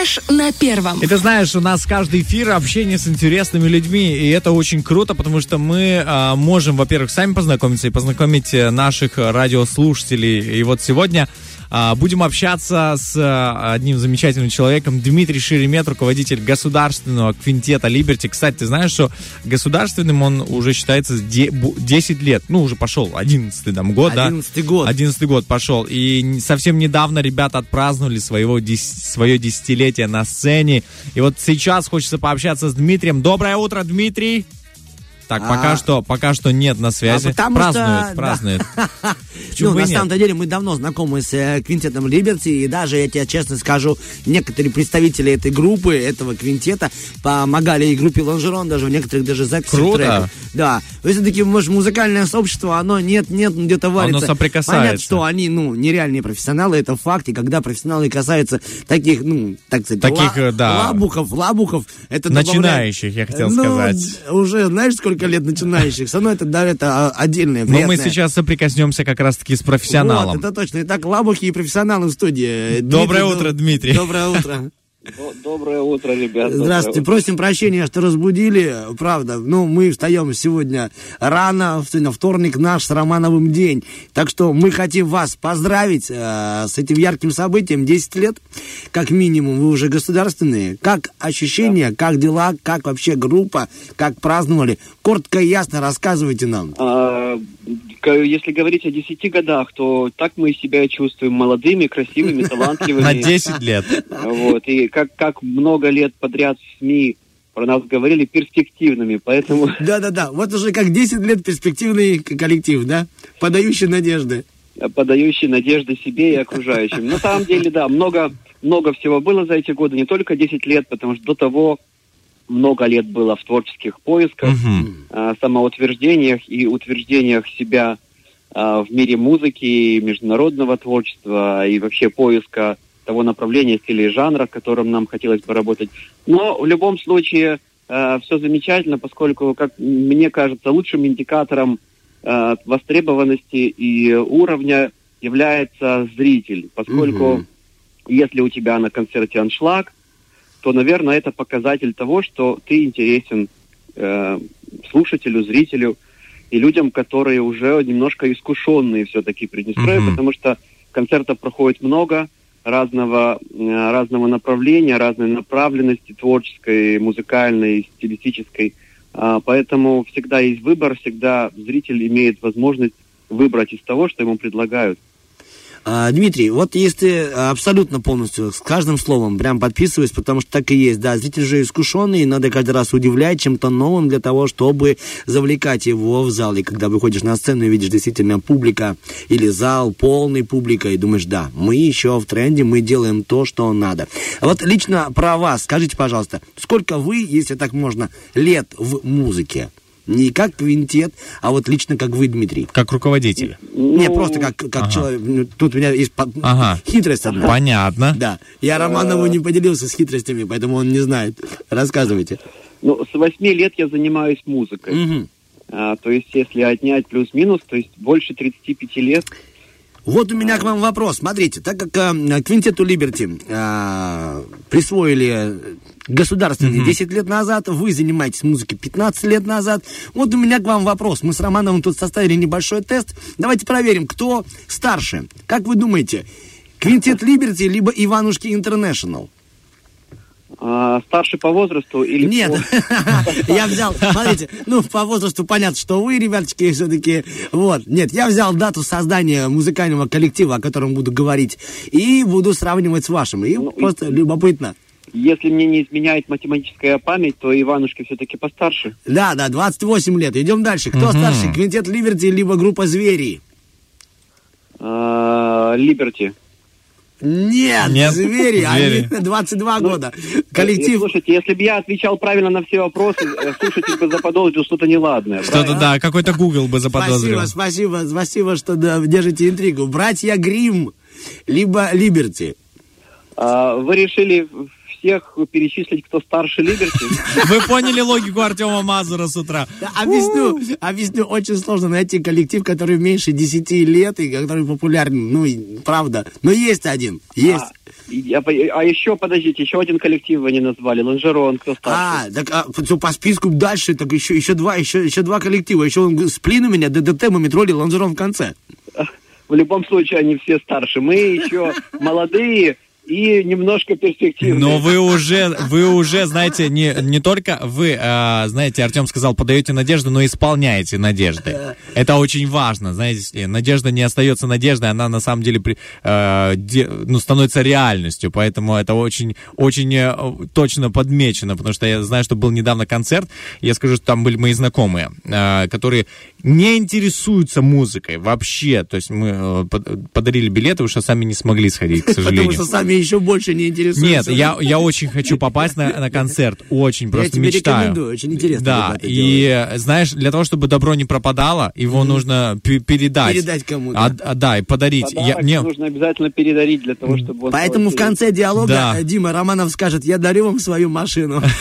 Фреш на первом. И ты знаешь, у нас каждый эфир общение с интересными людьми, и это очень круто, потому что мы а, можем, во-первых, сами познакомиться и познакомить э, наших радиослушателей. И вот сегодня будем общаться с а, одним замечательным человеком, Дмитрий Шеремет, руководитель государственного квинтета Liberty. Кстати, ты знаешь, что государственным он уже считается 10 лет, ну, уже пошел, 11 там год, 11 да? год. 11 год пошел. И совсем недавно ребята отпраздновали своего, свое десятилетие на сцене. И вот сейчас хочется пообщаться с Дмитрием. Доброе утро, Дмитрий! Так, пока а... что, пока что нет на связи. А потому что... празднует. Да. ну, на самом деле, мы давно знакомы с э, квинтетом Либерти, и даже, я тебе честно скажу, некоторые представители этой группы, этого квинтета, помогали и группе Лонжерон, даже в некоторых даже записях Круто. треков. Да. Все-таки, может, музыкальное сообщество, оно нет-нет, где-то варится. Оно соприкасается. Понятно, что они, ну, нереальные профессионалы, это факт, и когда профессионалы касаются таких, ну, так сказать, таких, ла- да. лабухов, лабухов, это Начинающих, добавляет, я хотел ну, сказать. Уже, знаешь, сколько сколько лет начинающих. Все равно это, да, это а, отдельное, Но мы сейчас соприкоснемся как раз-таки с профессионалом. Вот, это точно. Итак, лабухи и профессионалы в студии. Доброе Дмитрий, утро, Дмитрий. Доброе утро. Доброе утро, ребят. Здравствуйте. Утро. Просим прощения, что разбудили. Правда, ну, мы встаем сегодня рано, сегодня вторник наш с Романовым день. Так что мы хотим вас поздравить э, с этим ярким событием. 10 лет, как минимум, вы уже государственные. Как ощущения, да. как дела, как вообще группа, как праздновали? Коротко и ясно рассказывайте нам. А, если говорить о 10 годах, то так мы себя чувствуем молодыми, красивыми, талантливыми. На 10 лет. Вот, и как, как много лет подряд в СМИ про нас говорили перспективными, поэтому... Да-да-да, вот уже как 10 лет перспективный коллектив, да? Подающий надежды. Подающий надежды себе и окружающим. На самом деле, да, много, много всего было за эти годы, не только 10 лет, потому что до того много лет было в творческих поисках, uh-huh. самоутверждениях и утверждениях себя а, в мире музыки, международного творчества и вообще поиска того направления, стиля и жанра, в котором нам хотелось бы работать. Но в любом случае э, все замечательно, поскольку, как мне кажется, лучшим индикатором э, востребованности и уровня является зритель, поскольку угу. если у тебя на концерте аншлаг, то, наверное, это показатель того, что ты интересен э, слушателю, зрителю и людям, которые уже немножко искушенные все-таки Приднестровье, mm потому что концертов проходит много, разного, э, разного направления, разной направленности творческой, музыкальной, стилистической. А, поэтому всегда есть выбор, всегда зритель имеет возможность выбрать из того, что ему предлагают. А, Дмитрий, вот если абсолютно полностью с каждым словом прям подписываюсь, потому что так и есть, да, зритель же искушенный, надо каждый раз удивлять чем-то новым для того, чтобы завлекать его в зал. И когда выходишь на сцену и видишь действительно публика или зал полный публика, и думаешь, да, мы еще в тренде, мы делаем то, что надо. А вот лично про вас, скажите, пожалуйста, сколько вы, если так можно, лет в музыке? Не как квинтет, а вот лично как вы, Дмитрий. Как руководитель. Ну... Не, просто как, как ага. человек. Ну, тут у меня есть ага. хитрость одна. Понятно. Да. Я Романову не поделился с хитростями, поэтому он не знает. Рассказывайте. Ну, с восьми лет я занимаюсь музыкой. Угу. А, то есть, если отнять плюс-минус, то есть больше 35 лет вот у меня к вам вопрос. Смотрите, так как э, Квинтету Либерти э, присвоили государственный mm-hmm. 10 лет назад, вы занимаетесь музыкой 15 лет назад. Вот у меня к вам вопрос. Мы с Романовым тут составили небольшой тест. Давайте проверим, кто старше. Как вы думаете, Квинтет Либерти либо Иванушки Интернешнл? А, старше по возрасту или Нет, по... я взял, смотрите, ну, по возрасту понятно, что вы, ребяточки, все-таки, вот. Нет, я взял дату создания музыкального коллектива, о котором буду говорить, и буду сравнивать с вашим. И ну, просто и... любопытно. Если мне не изменяет математическая память, то Иванушки все-таки постарше. Да, да, 28 лет. Идем дальше. Кто угу. старше, Квинтет Либерти, либо группа Звери? А, Либерти. Нет, Нет, звери, звери. они 22 ну, года. Коллектив... Слушайте, если бы я отвечал правильно на все вопросы, э, слушатель бы заподозрил что-то неладное. Что-то, да, какой-то Google бы заподозрил. Спасибо, спасибо, спасибо, что да, держите интригу. Братья Грим, либо Либерти. А, вы решили всех перечислить, кто старше Либерти. Вы поняли логику Артема Мазура с утра. Объясню, объясню, очень сложно найти коллектив, который меньше 10 лет и который популярен. Ну, правда. Но есть один, есть. Я, а еще, подождите, еще один коллектив вы не назвали, Лонжерон, кто старший? А, так а, по списку дальше, так еще, еще два, еще, еще два коллектива. Еще он, Сплин у меня, ДДТ, Мумитроли, Лонжерон в конце. В любом случае, они все старше. Мы еще молодые, и немножко перспективные. Но вы уже, вы уже, знаете, не, не только вы, э, знаете, Артем сказал, подаете надежду, но исполняете надежды. Это очень важно, знаете, надежда не остается надеждой, она на самом деле э, де, ну, становится реальностью, поэтому это очень, очень э, точно подмечено, потому что я знаю, что был недавно концерт, я скажу, что там были мои знакомые, э, которые не интересуются музыкой вообще, то есть мы э, подарили билеты, потому что сами не смогли сходить, к сожалению. Потому что сами еще больше не интересуются. Нет, я, я очень хочу попасть на, на концерт. Очень, просто я тебе мечтаю. рекомендую, очень интересно. Да, и делать. знаешь, для того, чтобы добро не пропадало, его mm-hmm. нужно передать. Передать кому-то. А, а, да, и подарить. Подарок я, мне... нужно обязательно передарить для того, чтобы он Поэтому в конце диалога да. Дима Романов скажет, я дарю вам свою машину.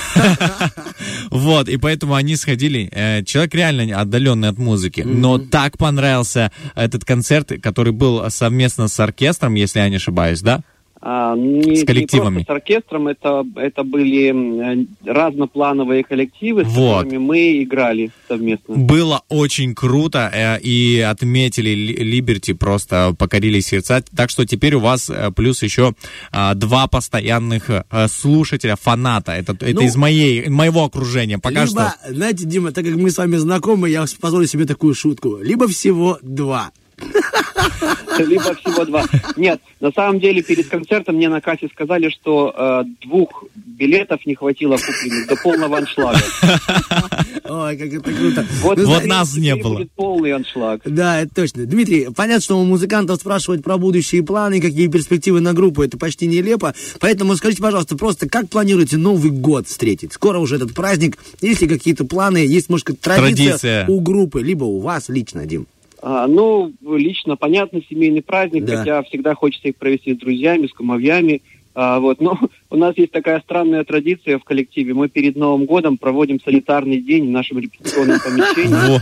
Вот, и поэтому они сходили. Э, человек реально отдаленный от музыки, но так понравился этот концерт, который был совместно с оркестром, если я не ошибаюсь, да? А, не, с коллективами. Не просто с оркестром, это, это были разноплановые коллективы, с вот. которыми мы играли совместно. Было очень круто, э, и отметили Либерти, просто покорили сердца. Так что теперь у вас э, плюс еще а, два постоянных э, слушателя, фаната. Это, ну, это из моей, моего окружения. Пока либо, что... знаете, Дима, так как мы с вами знакомы, я позволю себе такую шутку. Либо всего два. Либо всего два. Нет, на самом деле перед концертом мне на кассе сказали, что э, двух билетов не хватило купленных до полного аншлага. Ой, как это круто. Вот, ну, вот нас не было. Будет полный аншлаг. Да, это точно. Дмитрий, понятно, что у музыкантов спрашивать про будущие планы, какие перспективы на группу, это почти нелепо. Поэтому скажите, пожалуйста, просто как планируете Новый год встретить? Скоро уже этот праздник. Есть ли какие-то планы? Есть, может, традиция, традиция у группы, либо у вас лично, Дим? А, ну, лично, понятно, семейный праздник, да. хотя всегда хочется их провести с друзьями, с кумовьями. А, вот, но у нас есть такая странная традиция в коллективе. Мы перед Новым годом проводим санитарный день в нашем репетиционном помещении.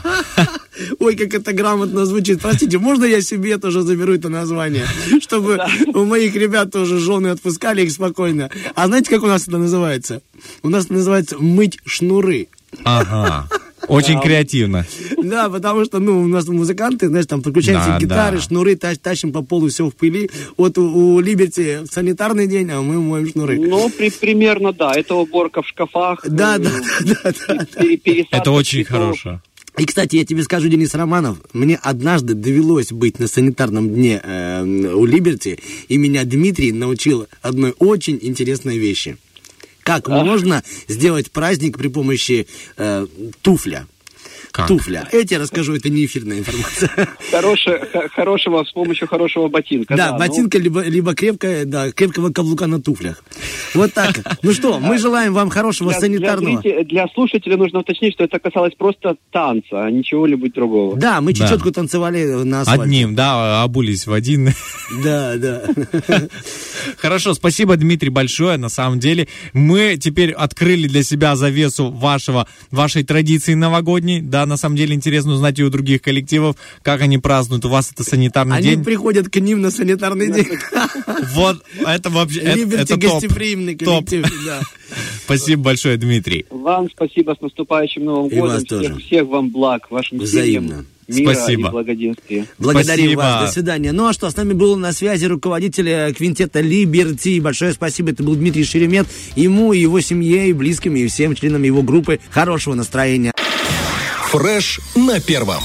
Ой, как это грамотно звучит. Простите, можно я себе тоже заберу это название? Чтобы у моих ребят тоже жены отпускали их спокойно. А знаете, как у нас это называется? У нас это называется «мыть шнуры». Ага. Очень креативно. Да, потому что, ну, у нас музыканты, знаешь, там подключаемся да, гитары, шнуры, тащим по полу все в пыли. Вот у, Либерти санитарный день, а мы моем шнуры. Ну, при, примерно, да. Это уборка в шкафах. Да, да, да, да. Это очень хорошо. И, кстати, я тебе скажу, Денис Романов, мне однажды довелось быть на санитарном дне э, у Либерти, и меня Дмитрий научил одной очень интересной вещи – как а? можно сделать праздник при помощи э, туфля? Как? Туфля. Эти расскажу, это не эфирная информация. Хорошего, хорошего, с помощью хорошего ботинка. Да, да ну. ботинка, ну... либо, либо крепкая, да, крепкого каблука на туфлях. Вот так. Ну что, мы желаем вам хорошего для, санитарного... Для, для слушателя нужно уточнить, что это касалось просто танца, а ничего-либо другого. Да, мы чечетку да. танцевали на асфальте. Одним, да, обулись в один. Да, да. Хорошо, спасибо, Дмитрий, большое. На самом деле, мы теперь открыли для себя завесу вашего, вашей традиции новогодней, да, на самом деле интересно узнать и у других коллективов, как они празднуют. У вас это санитарный они день. Они приходят к ним на санитарный день. Вот, это вообще, это топ. коллектив, да. Спасибо большое, Дмитрий. Вам спасибо, с наступающим Новым годом. Всех, всех вам благ, вашим Взаимно. Мира Спасибо. и благоденствия. Благодарим спасибо. вас. До свидания. Ну а что, с нами был на связи руководитель квинтета Либерти. Большое спасибо. Это был Дмитрий Шеремет. Ему и его семье, и близким, и всем членам его группы хорошего настроения. Фреш на первом.